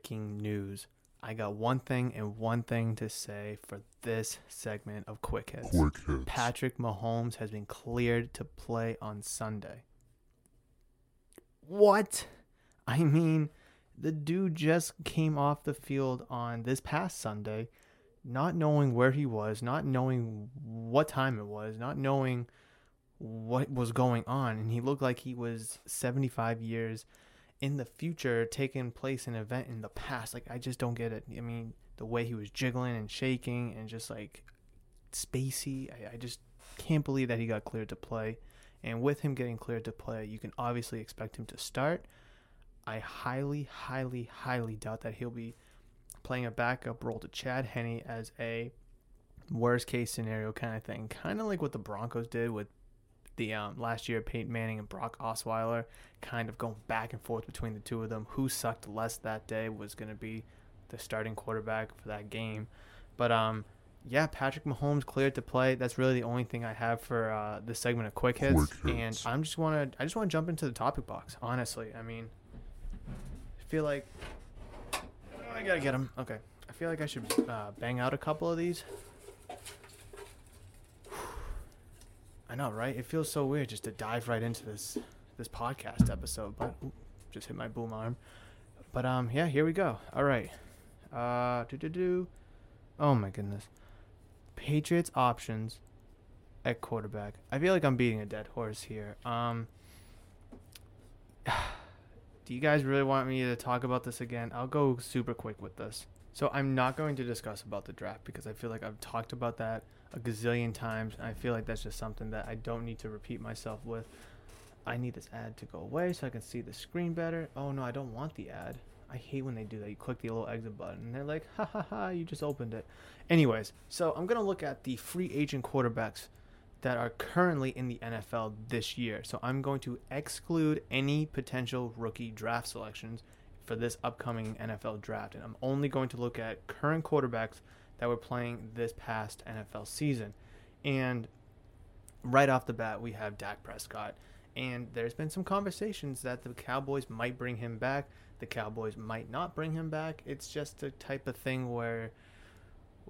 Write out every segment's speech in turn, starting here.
groundbreaking news. I got one thing and one thing to say for this segment of Quick Hits. Quick hits. Patrick Mahomes has been cleared to play on Sunday. What? I mean, the dude just came off the field on this past Sunday, not knowing where he was, not knowing what time it was, not knowing what was going on. And he looked like he was 75 years in the future taking place an event in the past. Like, I just don't get it. I mean, the way he was jiggling and shaking and just like spacey, I, I just can't believe that he got cleared to play. And with him getting cleared to play, you can obviously expect him to start. I highly, highly, highly doubt that he'll be playing a backup role to Chad Henne as a worst case scenario kind of thing. Kind of like what the Broncos did with the um, last year Peyton Manning and Brock Osweiler, kind of going back and forth between the two of them. Who sucked less that day was going to be the starting quarterback for that game. But um, yeah, Patrick Mahomes cleared to play. That's really the only thing I have for uh, this segment of quick hits. Quick And. I'm just want to I just want to jump into the topic box. Honestly, I mean, I feel like oh, I gotta get him. Okay, I feel like I should uh, bang out a couple of these. I know, right? It feels so weird just to dive right into this this podcast episode, but oop, just hit my boom arm. But um, yeah, here we go. All right. Uh, do do do. Oh my goodness. Patriots options at quarterback. I feel like I'm beating a dead horse here. Um, do you guys really want me to talk about this again? I'll go super quick with this. So I'm not going to discuss about the draft because I feel like I've talked about that a gazillion times. And I feel like that's just something that I don't need to repeat myself with. I need this ad to go away so I can see the screen better. Oh no, I don't want the ad. I hate when they do that. You click the little exit button and they're like, ha ha ha, you just opened it. Anyways, so I'm going to look at the free agent quarterbacks that are currently in the NFL this year. So I'm going to exclude any potential rookie draft selections for this upcoming NFL draft. And I'm only going to look at current quarterbacks that were playing this past NFL season. And right off the bat, we have Dak Prescott. And there's been some conversations that the Cowboys might bring him back. The Cowboys might not bring him back. It's just a type of thing where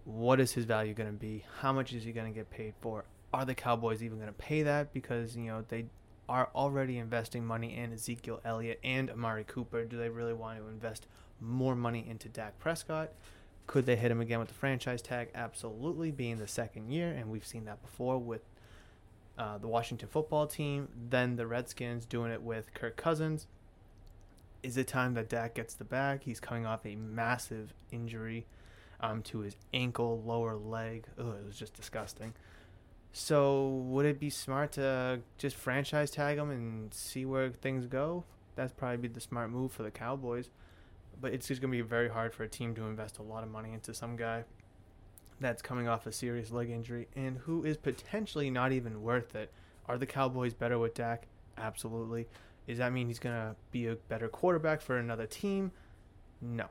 what is his value going to be? How much is he going to get paid for? Are the Cowboys even going to pay that? Because, you know, they are already investing money in Ezekiel Elliott and Amari Cooper. Do they really want to invest more money into Dak Prescott? Could they hit him again with the franchise tag? Absolutely, being the second year, and we've seen that before with uh, the Washington football team. Then the Redskins doing it with Kirk Cousins. Is it time that Dak gets the bag? He's coming off a massive injury um, to his ankle, lower leg. Ugh, it was just disgusting. So would it be smart to just franchise tag him and see where things go? That's probably be the smart move for the Cowboys. But it's just gonna be very hard for a team to invest a lot of money into some guy that's coming off a serious leg injury and who is potentially not even worth it. Are the Cowboys better with Dak? Absolutely. Does that mean he's gonna be a better quarterback for another team? No.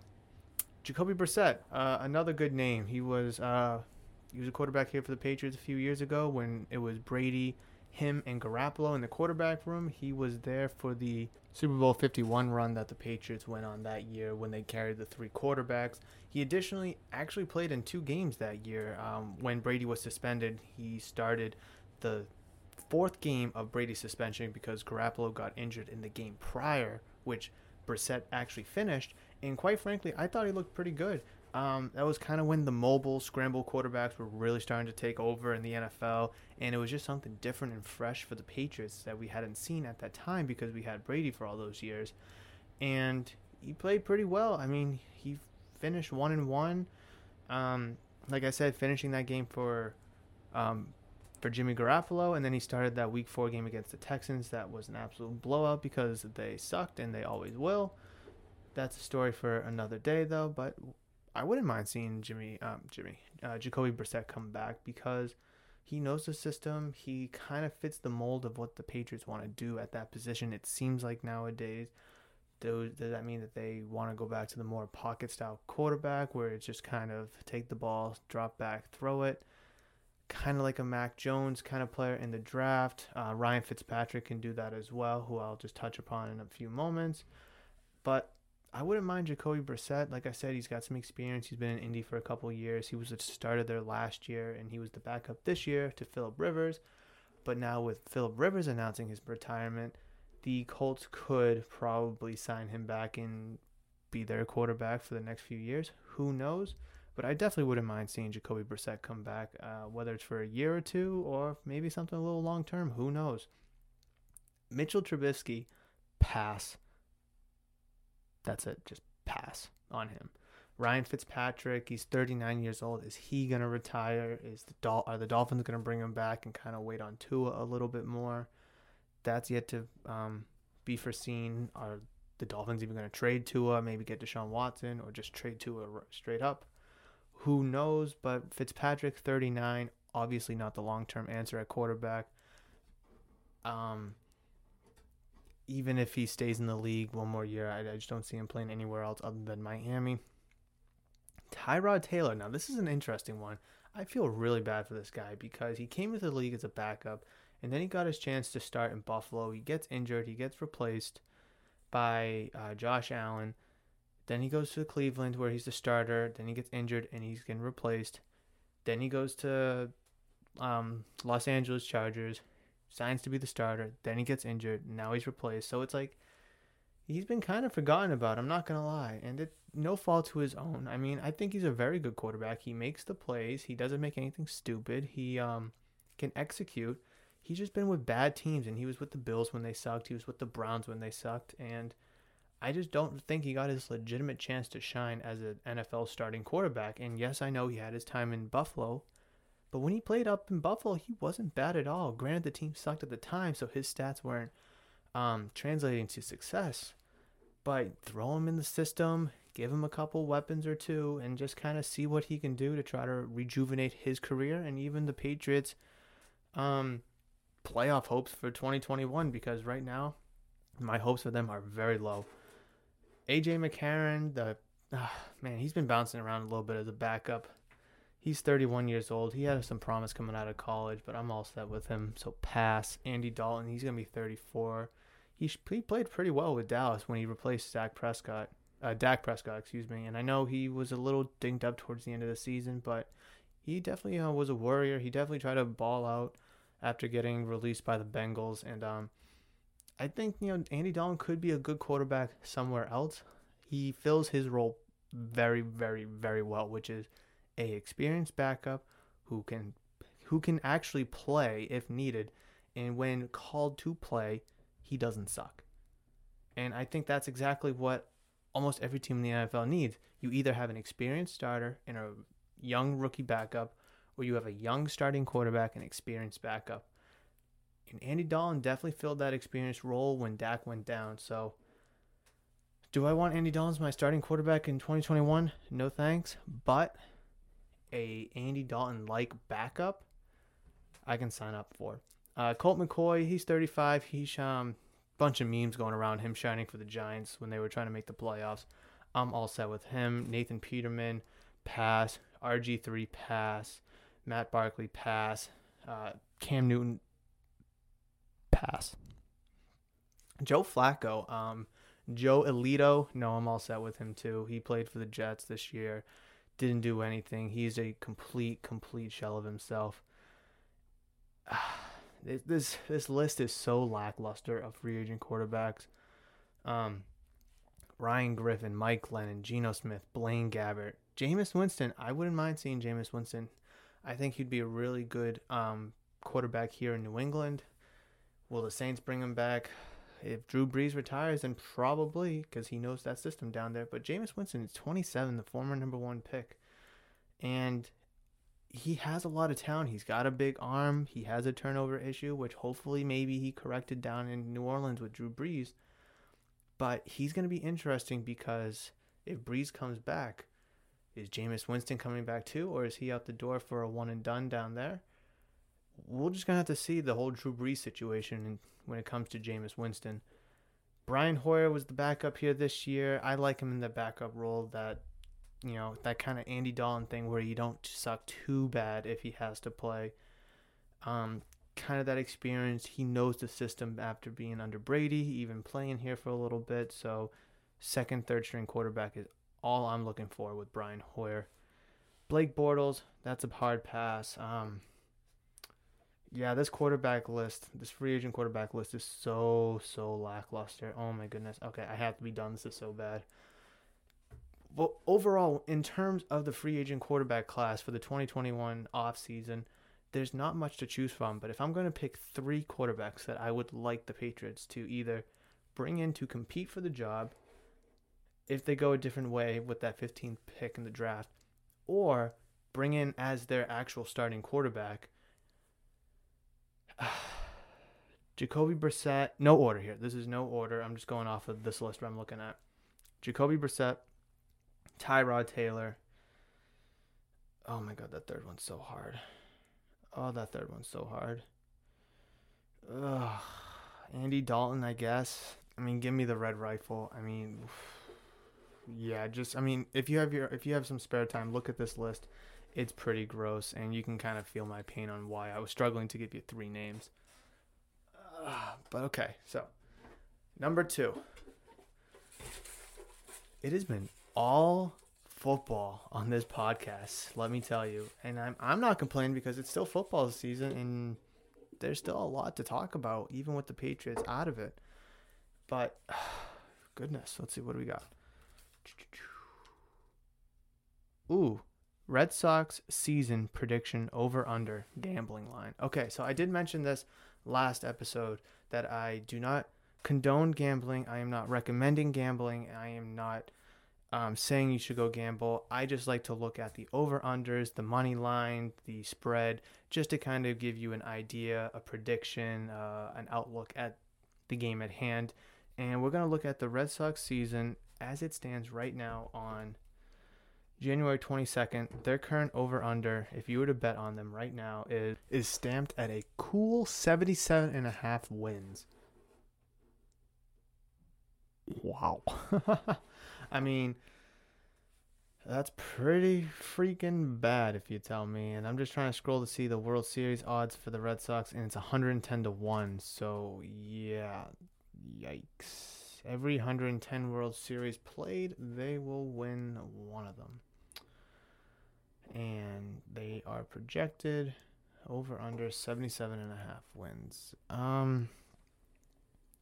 Jacoby Brissett, uh, another good name. He was uh, he was a quarterback here for the Patriots a few years ago when it was Brady, him, and Garoppolo in the quarterback room. He was there for the Super Bowl 51 run that the Patriots went on that year when they carried the three quarterbacks. He additionally actually played in two games that year. Um, when Brady was suspended, he started the fourth game of Brady's suspension because Garoppolo got injured in the game prior, which Brissett actually finished. And quite frankly, I thought he looked pretty good. Um, that was kind of when the mobile scramble quarterbacks were really starting to take over in the NFL, and it was just something different and fresh for the Patriots that we hadn't seen at that time because we had Brady for all those years. And he played pretty well. I mean, he finished one and one. Um, like I said, finishing that game for um, for Jimmy Garoppolo, and then he started that Week Four game against the Texans. That was an absolute blowout because they sucked and they always will. That's a story for another day, though. But I wouldn't mind seeing Jimmy, um, Jimmy, uh, Jacoby Brissett come back because he knows the system. He kind of fits the mold of what the Patriots want to do at that position. It seems like nowadays. Does, does that mean that they want to go back to the more pocket style quarterback where it's just kind of take the ball, drop back, throw it? Kind of like a Mac Jones kind of player in the draft. Uh, Ryan Fitzpatrick can do that as well, who I'll just touch upon in a few moments. But I wouldn't mind Jacoby Brissett. Like I said, he's got some experience. He's been in Indy for a couple years. He was the starter there last year, and he was the backup this year to Philip Rivers. But now with Philip Rivers announcing his retirement, the Colts could probably sign him back and be their quarterback for the next few years. Who knows? But I definitely wouldn't mind seeing Jacoby Brissett come back, uh, whether it's for a year or two or maybe something a little long term. Who knows? Mitchell Trubisky, pass. That's it. Just pass on him. Ryan Fitzpatrick, he's 39 years old. Is he gonna retire? Is the Dol- are the Dolphins gonna bring him back and kind of wait on Tua a little bit more? That's yet to um, be foreseen. Are the Dolphins even gonna trade Tua? Maybe get Deshaun Watson or just trade Tua straight up? Who knows? But Fitzpatrick, 39, obviously not the long term answer at quarterback. Um, even if he stays in the league one more year, I, I just don't see him playing anywhere else other than Miami. Tyrod Taylor. Now, this is an interesting one. I feel really bad for this guy because he came into the league as a backup and then he got his chance to start in Buffalo. He gets injured, he gets replaced by uh, Josh Allen. Then he goes to Cleveland where he's the starter. Then he gets injured and he's getting replaced. Then he goes to um, Los Angeles Chargers, signs to be the starter. Then he gets injured. Now he's replaced. So it's like he's been kind of forgotten about. I'm not gonna lie, and it no fault to his own. I mean, I think he's a very good quarterback. He makes the plays. He doesn't make anything stupid. He um can execute. He's just been with bad teams, and he was with the Bills when they sucked. He was with the Browns when they sucked, and I just don't think he got his legitimate chance to shine as an NFL starting quarterback. And yes, I know he had his time in Buffalo, but when he played up in Buffalo, he wasn't bad at all. Granted, the team sucked at the time, so his stats weren't um, translating to success. But throw him in the system, give him a couple weapons or two, and just kind of see what he can do to try to rejuvenate his career and even the Patriots' um, playoff hopes for 2021. Because right now, my hopes for them are very low. AJ McCarron, the uh, man, he's been bouncing around a little bit as a backup. He's 31 years old. He had some promise coming out of college, but I'm all set with him. So pass. Andy Dalton, he's gonna be 34. He he played pretty well with Dallas when he replaced Zach Prescott, uh, Dak Prescott, excuse me. And I know he was a little dinged up towards the end of the season, but he definitely uh, was a warrior. He definitely tried to ball out after getting released by the Bengals, and um, I think you know Andy Dalton could be a good quarterback somewhere else. He fills his role very, very, very well, which is a experienced backup who can who can actually play if needed, and when called to play, he doesn't suck. And I think that's exactly what almost every team in the NFL needs. You either have an experienced starter and a young rookie backup, or you have a young starting quarterback and experienced backup. And Andy Dalton definitely filled that experienced role when Dak went down. So, do I want Andy Dalton as my starting quarterback in 2021? No thanks. But a Andy Dalton like backup, I can sign up for. Uh, Colt McCoy, he's 35. He's um bunch of memes going around him shining for the Giants when they were trying to make the playoffs. I'm all set with him. Nathan Peterman, pass. RG3, pass. Matt Barkley, pass. Uh, Cam Newton, pass. Joe Flacco, um, Joe Elito, no, I'm all set with him too. He played for the Jets this year, didn't do anything. He's a complete, complete shell of himself. This this list is so lackluster of free agent quarterbacks. Um, Ryan Griffin, Mike Glennon, Geno Smith, Blaine Gabbert, Jameis Winston. I wouldn't mind seeing Jameis Winston. I think he'd be a really good um, quarterback here in New England. Will the Saints bring him back? If Drew Brees retires, then probably because he knows that system down there. But Jameis Winston is 27, the former number one pick, and he has a lot of talent. He's got a big arm. He has a turnover issue, which hopefully maybe he corrected down in New Orleans with Drew Brees. But he's going to be interesting because if Brees comes back, is Jameis Winston coming back too, or is he out the door for a one and done down there? We're just gonna have to see the whole Drew Brees situation when it comes to Jameis Winston. Brian Hoyer was the backup here this year. I like him in the backup role. That you know that kind of Andy Dalton thing where you don't suck too bad if he has to play. Um, kind of that experience. He knows the system after being under Brady, even playing here for a little bit. So second, third string quarterback is all I'm looking for with Brian Hoyer. Blake Bortles, that's a hard pass. Um, yeah, this quarterback list, this free agent quarterback list is so, so lackluster. Oh my goodness. Okay, I have to be done. This is so bad. Well, overall, in terms of the free agent quarterback class for the 2021 offseason, there's not much to choose from. But if I'm going to pick three quarterbacks that I would like the Patriots to either bring in to compete for the job, if they go a different way with that 15th pick in the draft, or bring in as their actual starting quarterback Jacoby Brissett, no order here. This is no order. I'm just going off of this list I'm looking at. Jacoby Brissett, Tyrod Taylor. Oh my god, that third one's so hard. Oh, that third one's so hard. Ugh. Andy Dalton, I guess. I mean, give me the red rifle. I mean, yeah, just I mean, if you have your if you have some spare time, look at this list it's pretty gross, and you can kind of feel my pain on why I was struggling to give you three names. Uh, but okay, so number two. It has been all football on this podcast, let me tell you. And I'm I'm not complaining because it's still football season and there's still a lot to talk about, even with the Patriots out of it. But goodness, let's see what do we got. Ooh, Red Sox season prediction over under gambling line. Okay, so I did mention this last episode that I do not condone gambling. I am not recommending gambling. I am not um, saying you should go gamble. I just like to look at the over unders, the money line, the spread, just to kind of give you an idea, a prediction, uh, an outlook at the game at hand. And we're going to look at the Red Sox season as it stands right now on January 22nd, their current over under, if you were to bet on them right now, is is stamped at a cool 77 and a half wins. Wow. I mean, that's pretty freaking bad if you tell me. And I'm just trying to scroll to see the World Series odds for the Red Sox and it's 110 to 1. So, yeah. Yikes. Every 110 World Series played, they will win one of them and they are projected over under 77 and a half wins. Um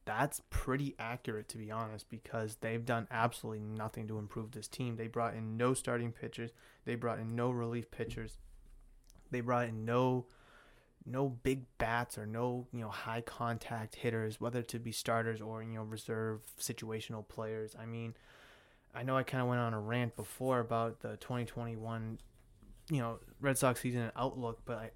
that's pretty accurate to be honest because they've done absolutely nothing to improve this team. They brought in no starting pitchers, they brought in no relief pitchers. They brought in no no big bats or no, you know, high contact hitters whether to be starters or, you know, reserve situational players. I mean, I know I kind of went on a rant before about the 2021 you know, Red Sox season and outlook, but I,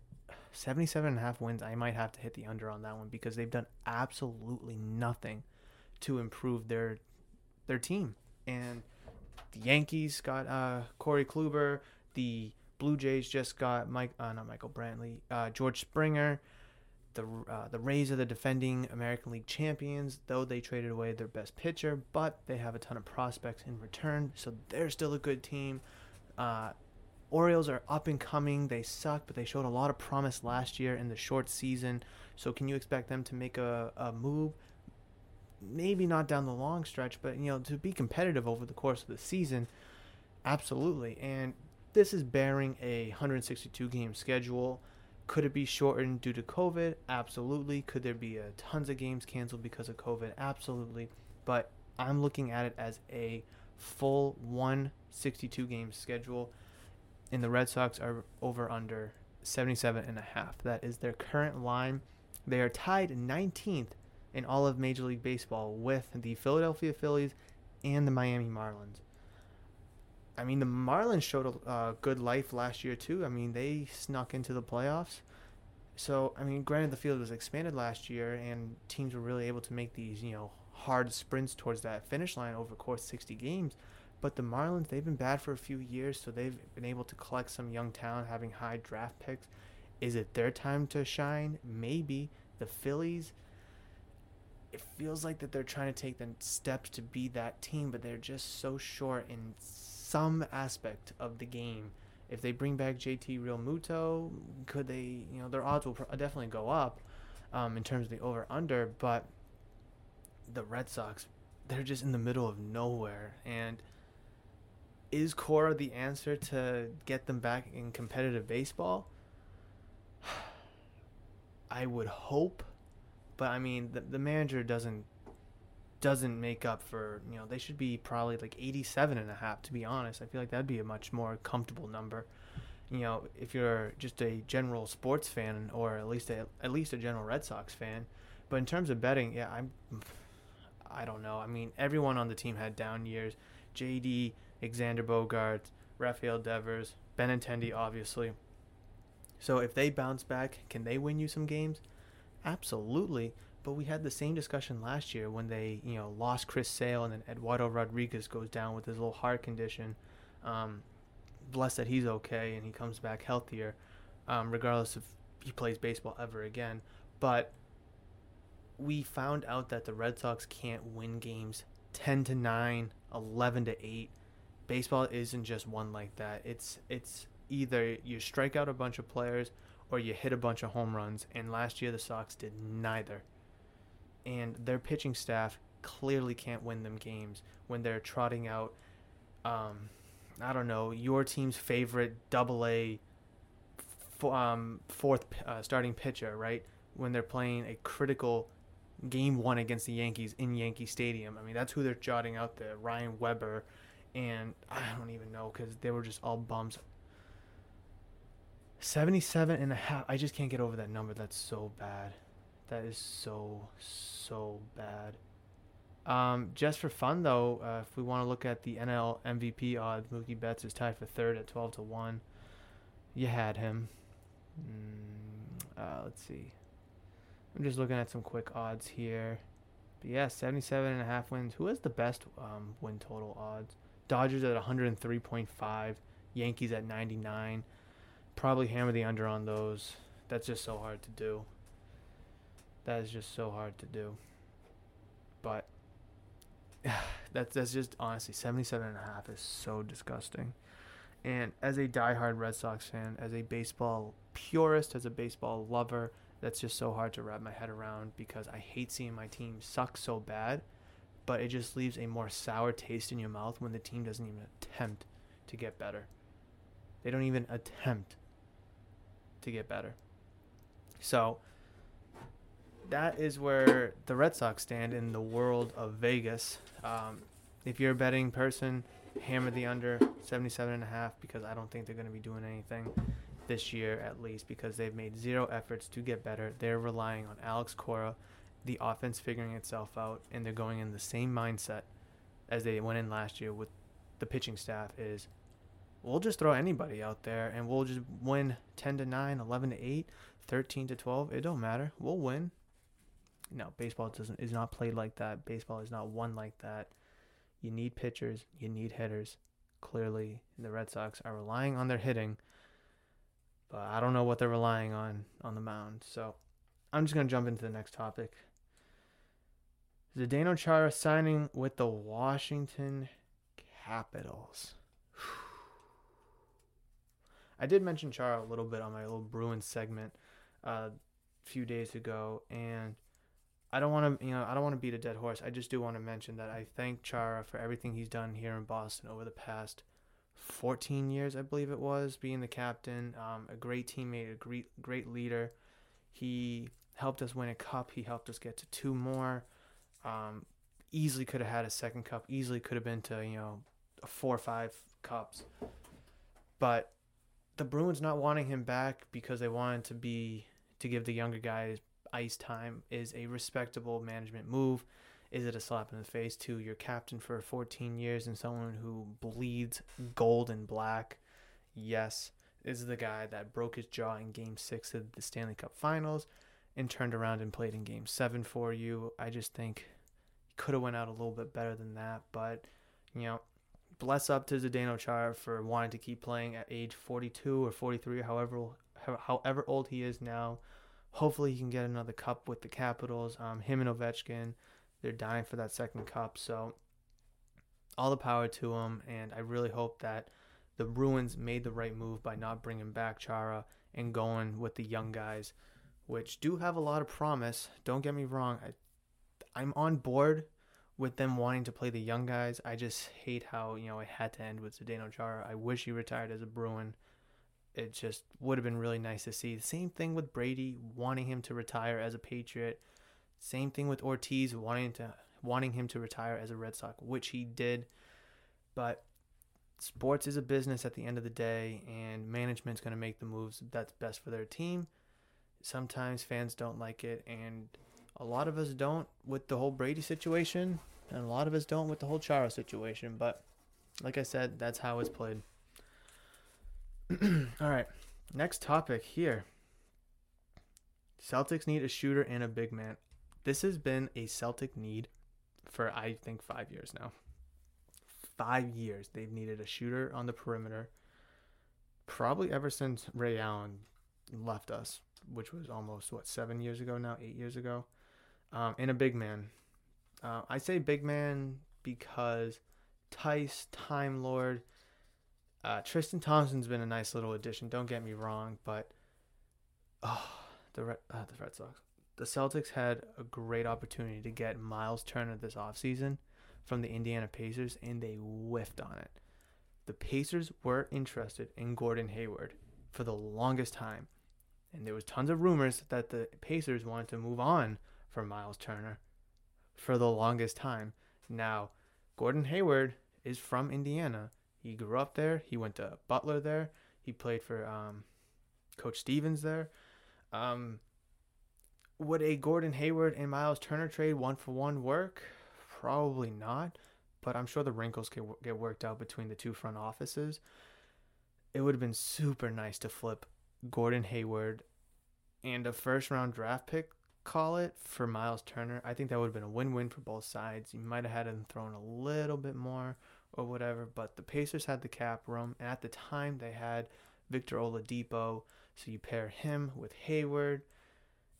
77 and a half wins, I might have to hit the under on that one because they've done absolutely nothing to improve their their team. And the Yankees got uh, Corey Kluber. The Blue Jays just got Mike, uh, not Michael Brantley, uh, George Springer. The uh, the Rays are the defending American League champions, though they traded away their best pitcher, but they have a ton of prospects in return, so they're still a good team. Uh, Orioles are up and coming. They suck, but they showed a lot of promise last year in the short season. So can you expect them to make a, a move? Maybe not down the long stretch, but you know, to be competitive over the course of the season, absolutely. And this is bearing a 162 game schedule. Could it be shortened due to COVID? Absolutely. Could there be a tons of games canceled because of COVID? Absolutely. But I'm looking at it as a full 162 game schedule and the Red Sox are over under 77 and a half. That is their current line. They are tied 19th in all of Major League Baseball with the Philadelphia Phillies and the Miami Marlins. I mean, the Marlins showed a uh, good life last year too. I mean, they snuck into the playoffs. So, I mean, granted the field was expanded last year and teams were really able to make these, you know, hard sprints towards that finish line over course 60 games. But the Marlins, they've been bad for a few years, so they've been able to collect some young talent, having high draft picks. Is it their time to shine? Maybe. The Phillies, it feels like that they're trying to take the steps to be that team, but they're just so short in some aspect of the game. If they bring back JT Realmuto, could they, you know, their odds will definitely go up um, in terms of the over under, but the Red Sox they're just in the middle of nowhere. And is Cora the answer to get them back in competitive baseball? I would hope, but I mean the, the manager doesn't doesn't make up for you know they should be probably like 87 and a half to be honest. I feel like that'd be a much more comfortable number. You know if you're just a general sports fan or at least a, at least a general red sox fan. But in terms of betting yeah i'm i don't know. I mean everyone on the team had down years. Jd xander Bogaerts, rafael devers benintendi obviously so if they bounce back can they win you some games absolutely but we had the same discussion last year when they, you know, lost Chris Sale and then Eduardo Rodriguez goes down with his little heart condition. Um, blessed that he's okay and he comes back healthier, um, regardless if he plays baseball ever again. But we found out that the Red Sox can't win games 10 to 9, 11 to 8. Baseball isn't just one like that. It's it's either you strike out a bunch of players or you hit a bunch of home runs. And last year the Sox did neither. And their pitching staff clearly can't win them games when they're trotting out um, I don't know your team's favorite double A um, fourth uh, starting pitcher right? When they're playing a critical game one against the Yankees in Yankee Stadium. I mean that's who they're jotting out there. Ryan Weber and I don't even know because they were just all bums 77 and a half I just can't get over that number that's so bad that is so so bad. Um, just for fun though, uh, if we want to look at the NL MVP odds, Mookie Betts is tied for third at twelve to one. You had him. Mm, uh, let's see. I'm just looking at some quick odds here. But yeah, 77 and a half wins. Who has the best um, win total odds? Dodgers at 103.5, Yankees at 99. Probably hammer the under on those. That's just so hard to do. That is just so hard to do. But that's that's just honestly 77 and a half is so disgusting. And as a diehard Red Sox fan, as a baseball purist, as a baseball lover, that's just so hard to wrap my head around because I hate seeing my team suck so bad, but it just leaves a more sour taste in your mouth when the team doesn't even attempt to get better. They don't even attempt to get better. So, that is where the Red Sox stand in the world of Vegas. Um, if you're a betting person, hammer the under 77 and a half because I don't think they're going to be doing anything this year at least because they've made zero efforts to get better. They're relying on Alex Cora, the offense figuring itself out, and they're going in the same mindset as they went in last year with the pitching staff is we'll just throw anybody out there and we'll just win 10 to 9, 11 to 8, 13 to 12. It don't matter. We'll win no, baseball doesn't is not played like that. Baseball is not won like that. You need pitchers, you need hitters. Clearly, the Red Sox are relying on their hitting, but I don't know what they're relying on on the mound. So, I'm just gonna jump into the next topic. Zdeno Chara signing with the Washington Capitals. I did mention Chara a little bit on my little Bruins segment uh, a few days ago, and I don't want to, you know, I don't want to beat a dead horse. I just do want to mention that I thank Chara for everything he's done here in Boston over the past 14 years, I believe it was, being the captain, um, a great teammate, a great, great leader. He helped us win a cup. He helped us get to two more. Um, easily could have had a second cup. Easily could have been to, you know, four or five cups. But the Bruins not wanting him back because they wanted to be to give the younger guys ice time is a respectable management move. Is it a slap in the face to your captain for 14 years and someone who bleeds gold and black? Yes. Is the guy that broke his jaw in game six of the Stanley Cup finals and turned around and played in game seven for you. I just think could have went out a little bit better than that. But, you know, bless up to Zdeno Chara for wanting to keep playing at age 42 or 43, however however old he is now. Hopefully, he can get another cup with the Capitals. Um, him and Ovechkin, they're dying for that second cup. So, all the power to him. And I really hope that the Bruins made the right move by not bringing back Chara and going with the young guys, which do have a lot of promise. Don't get me wrong. I, I'm on board with them wanting to play the young guys, I just hate how, you know, it had to end with Zdeno Chara. I wish he retired as a Bruin. It just would have been really nice to see. Same thing with Brady wanting him to retire as a Patriot. Same thing with Ortiz wanting to wanting him to retire as a Red Sox, which he did. But sports is a business at the end of the day, and management's going to make the moves that's best for their team. Sometimes fans don't like it, and a lot of us don't with the whole Brady situation, and a lot of us don't with the whole Chara situation. But like I said, that's how it's played. All right, next topic here. Celtics need a shooter and a big man. This has been a Celtic need for I think five years now. Five years they've needed a shooter on the perimeter. Probably ever since Ray Allen left us, which was almost what seven years ago now, eight years ago, um, and a big man. Uh, I say big man because Tice, Time Lord, uh, Tristan Thompson's been a nice little addition. Don't get me wrong, but oh, the Red, uh, the Red Sox, the Celtics had a great opportunity to get Myles Turner this offseason from the Indiana Pacers, and they whiffed on it. The Pacers were interested in Gordon Hayward for the longest time, and there was tons of rumors that the Pacers wanted to move on for Myles Turner for the longest time. Now, Gordon Hayward is from Indiana. He grew up there. He went to Butler there. He played for um, Coach Stevens there. Um, would a Gordon Hayward and Myles Turner trade one for one work? Probably not, but I'm sure the wrinkles can get worked out between the two front offices. It would have been super nice to flip Gordon Hayward and a first round draft pick, call it, for Myles Turner. I think that would have been a win win for both sides. You might have had him thrown a little bit more or whatever, but the Pacers had the cap room, and at the time they had Victor Oladipo, so you pair him with Hayward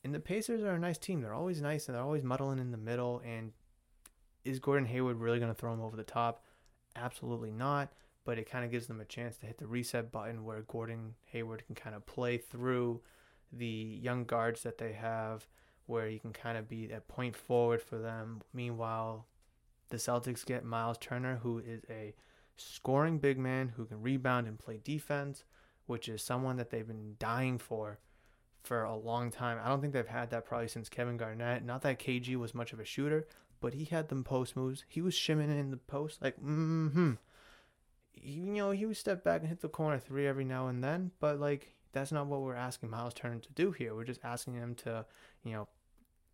and the Pacers are a nice team. They're always nice and they're always muddling in the middle. And is Gordon Hayward really going to throw him over the top? Absolutely not. But it kind of gives them a chance to hit the reset button where Gordon Hayward can kind of play through the young guards that they have, where he can kind of be a point forward for them. Meanwhile, the Celtics get Myles Turner, who is a scoring big man who can rebound and play defense, which is someone that they've been dying for for a long time. I don't think they've had that probably since Kevin Garnett. Not that KG was much of a shooter, but he had them post moves. He was shimming in the post like mm-hmm. You know, he would step back and hit the corner three every now and then, but like that's not what we're asking Myles Turner to do here. We're just asking him to, you know,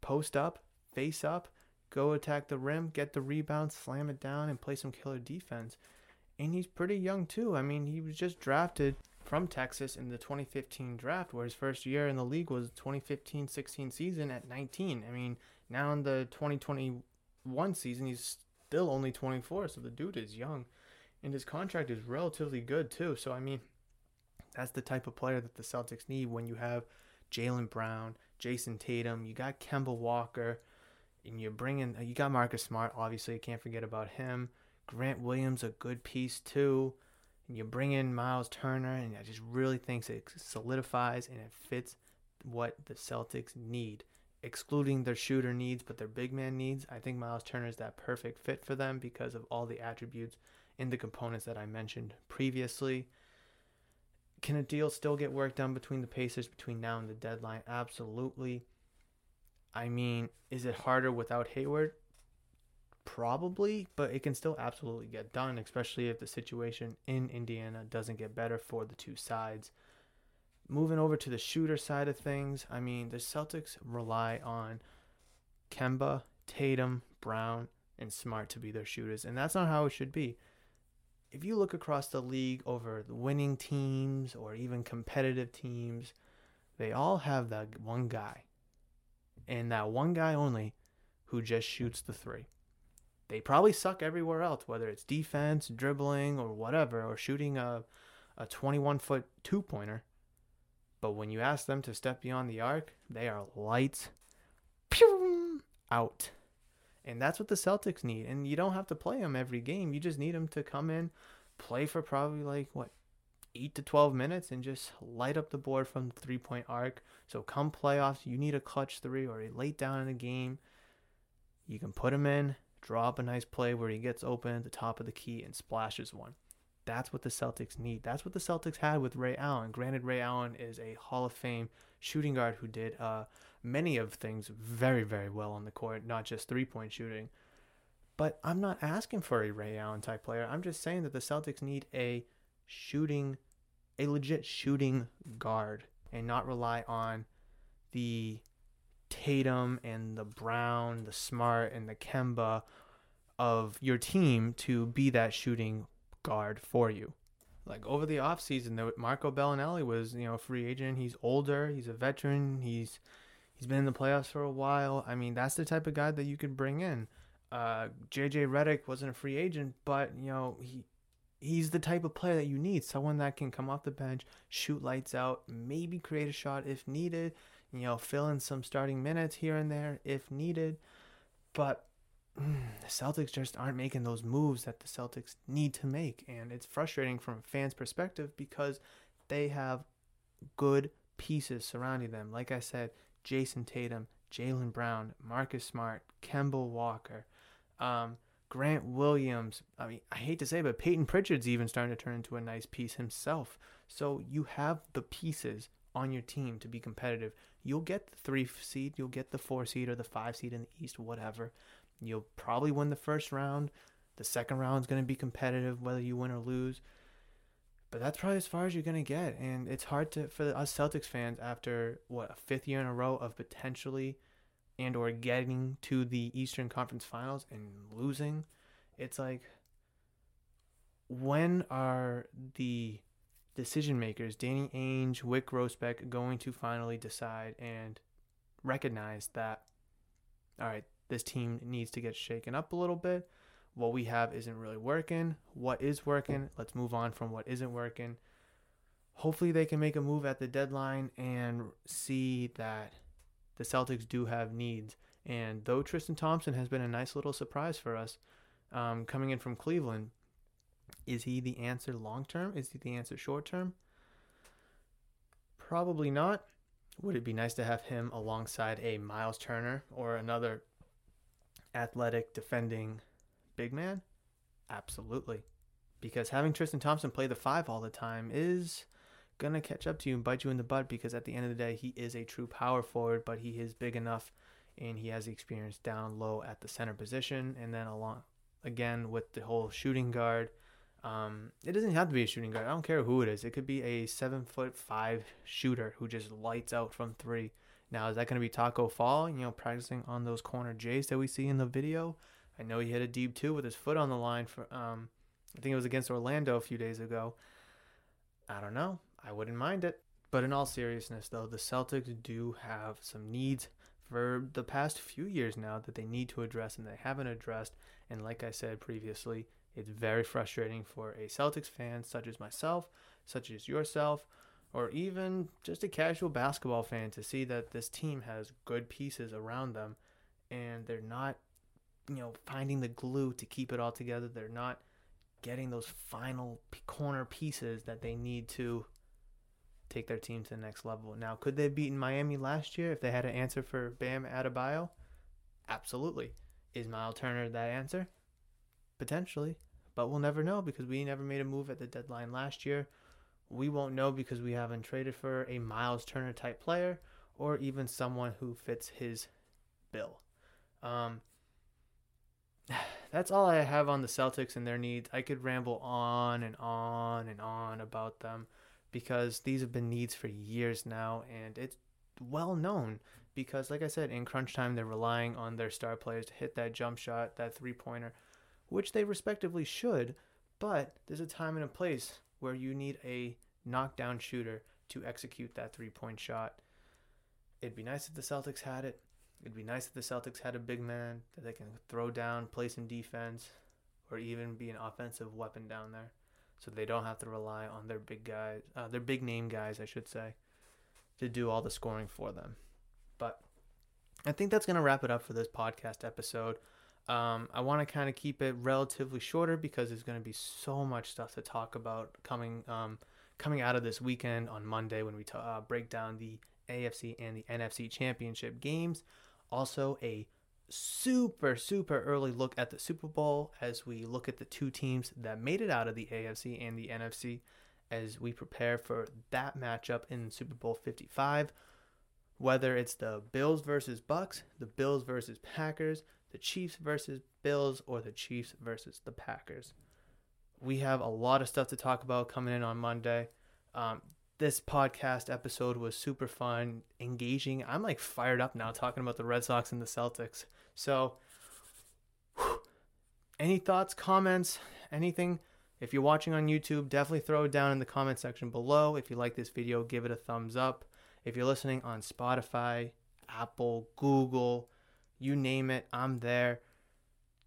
post up, face up, go attack the rim, get the rebound, slam it down, and play some killer defense. And he's pretty young too. I mean, he was just drafted from Texas in the 2015 draft, where his first year in the league was 2015-16 season at 19. I mean, now in the 2021 season, he's still only 24, so the dude is young, and his contract is relatively good too. So I mean, that's the type of player that the Celtics need when you have Jaylen Brown, Jayson Tatum, you got Kemba Walker, and you're bringing you got Marcus Smart. Obviously, you can't forget about him. Grant Williams, a good piece too and you bring in Myles Turner, and I just really think it solidifies and it fits what the Celtics need, excluding their shooter needs, but their big man needs. I think Myles Turner is that perfect fit for them because of all the attributes and the components that I mentioned previously. Can a deal still get work done between the Pacers between now and the deadline? Absolutely. I mean, is it harder without Hayward? Probably, but it can still absolutely get done, especially if the situation in Indiana doesn't get better for the two sides. Moving over to the shooter side of things, I mean, the Celtics rely on Kemba, Tatum, Brown, and Smart to be their shooters, and that's not how it should be. If you look across the league over the winning teams or even competitive teams, they all have that one guy, and that one guy only who just shoots the three they probably suck everywhere else, whether it's defense, dribbling, or whatever, or shooting a, a 21 foot two pointer. But when you ask them to step beyond the arc, they are lights out. And that's what the Celtics need. And you don't have to play them every game. You just need them to come in, play for probably like, what, 8 to 12 minutes and just light up the board from the three point arc. So come playoffs, you need a clutch three or a late down in the game. You can put them in, draw up a nice play where he gets open at the top of the key and splashes one. That's what the Celtics need. That's what the Celtics had with Ray Allen. Granted, Ray Allen is a Hall of Fame shooting guard who did uh, many of things very, very well on the court, not just three point shooting. But I'm not asking for a Ray Allen type player. I'm just saying that the Celtics need a shooting, a legit shooting guard and not rely on the Tatum and the Brown, the Smart and the Kemba of your team to be that shooting guard for you. Like over the offseason, Marco Belinelli was, you know, a free agent. He's older, he's a veteran, he's he's been in the playoffs for a while. I mean, that's the type of guy that you could bring in. Uh, JJ Redick wasn't a free agent, but you know, he he's the type of player that you need. Someone that can come off the bench, shoot lights out, maybe create a shot if needed, you know, fill in some starting minutes here and there if needed. But the Celtics just aren't making those moves that the Celtics need to make. And it's frustrating from a fan's perspective because they have good pieces surrounding them. Like I said, Jayson Tatum, Jaylen Brown, Marcus Smart, Kemba Walker, um, Grant Williams. I mean, I hate to say, it, but Payton Pritchard's even starting to turn into a nice piece himself. So you have the pieces on your team to be competitive. You'll get the three seed, you'll get the four seed or the five seed in the East, whatever. You'll probably win the first round. The second round is going to be competitive, whether you win or lose. But that's probably as far as you're to get. And it's hard to for us Celtics fans after what a fifth year in a row of potentially and or getting to the Eastern Conference Finals and losing. It's like when are the decision makers, Danny Ainge, Wyc Grousbeck, going to finally decide and recognize that, all right, this team needs to get shaken up a little bit. What we have isn't really working. What is working? Let's move on from what isn't working. Hopefully, they can make a move at the deadline and see that the Celtics do have needs. And though Tristan Thompson has been a nice little surprise for us um, coming in from Cleveland, is he the answer long term? Is he the answer short term? Probably not. Would it be nice to have him alongside a Myles Turner or another athletic defending big man? Absolutely. Because having Tristan Thompson play the five all the time is going to catch up to you and bite you in the butt because at the end of the day, he is a true power forward, but he is big enough and he has the experience down low at the center position. And then along again with the whole shooting guard um, it doesn't have to be a shooting guard. I don't care who it is. It could be a seven foot five shooter who just lights out from three. Now, is that going to be Taco Fall? You know, practicing on those corner Jays that we see in the video. I know he hit a deep two with his foot on the line for. Um, I think it was against Orlando a few days ago. I don't know. I wouldn't mind it. But in all seriousness, though, the Celtics do have some needs for the past few years now that they need to address and they haven't addressed. And like I said previously, it's very frustrating for a Celtics fan such as myself, such as yourself, or even just a casual basketball fan to see that this team has good pieces around them and they're not, you know, finding the glue to keep it all together. They're not getting those final corner pieces that they need to take their team to the next level. Now, could they have beaten Miami last year if they had an answer for Bam Adebayo? Absolutely. Is Myles Turner that answer? Potentially but we'll never know because we never made a move at the deadline last year. We won't know because we haven't traded for a Myles Turner type player or even someone who fits his bill. Um, that's all I have on the Celtics and their needs. I could ramble on and on and on about them because these have been needs for years now and it's well known because like I said in crunch time they're relying on their star players to hit that jump shot, that three-pointer which they respectively should, but there's a time and a place where you need a knockdown shooter to execute that three point shot. It'd be nice if the Celtics had it. It'd be nice if the Celtics had a big man that they can throw down, play some defense, or even be an offensive weapon down there, so they don't have to rely on their big guys, uh, their big name guys, I should say, to do all the scoring for them. But I think that's gonna wrap it up for this podcast episode. Um, I want to kind of keep it relatively shorter because there's going to be so much stuff to talk about coming um, coming out of this weekend on Monday when we uh, break down the AFC and the NFC championship games. Also, a super, super early look at the Super Bowl as we look at the two teams that made it out of the AFC and the NFC as we prepare for that matchup in Super Bowl 55. Whether it's the Bills versus Bucks, the Bills versus Packers, the Chiefs versus Bills, or the Chiefs versus the Packers. We have a lot of stuff to talk about coming in on Monday. Um, this podcast episode was super fun, engaging. I'm like fired up now talking about the Red Sox and the Celtics. So, whew, any thoughts, comments, anything? If you're watching on YouTube, definitely throw it down in the comment section below. If you like this video, give it a thumbs up. If you're listening on Spotify, Apple, Google, you name it, I'm there.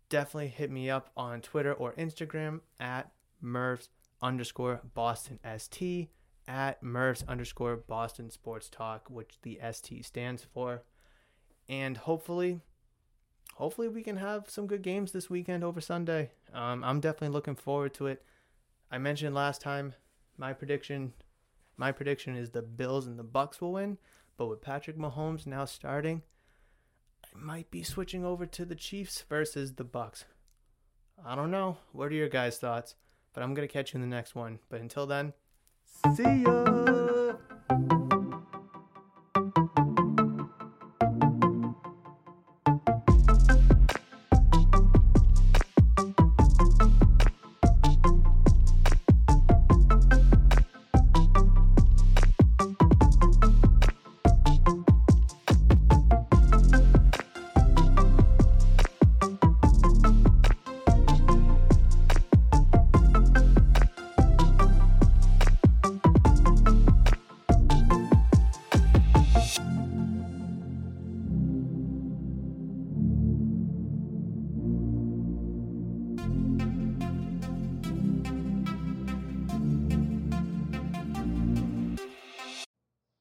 Definitely hit me up on Twitter or Instagram at Mervs underscore Boston ST at Mervs underscore Boston Sports Talk, which the ST stands for. And hopefully, hopefully we can have some good games this weekend over Sunday. Um, I'm definitely looking forward to it. I mentioned last time my prediction. My prediction is the Bills and the Bucks will win, but with Patrick Mahomes now starting, I might be switching over to the Chiefs versus the Bucks. I don't know. What are your guys' thoughts? But I'm gonna catch you in the next one. But until then. See ya.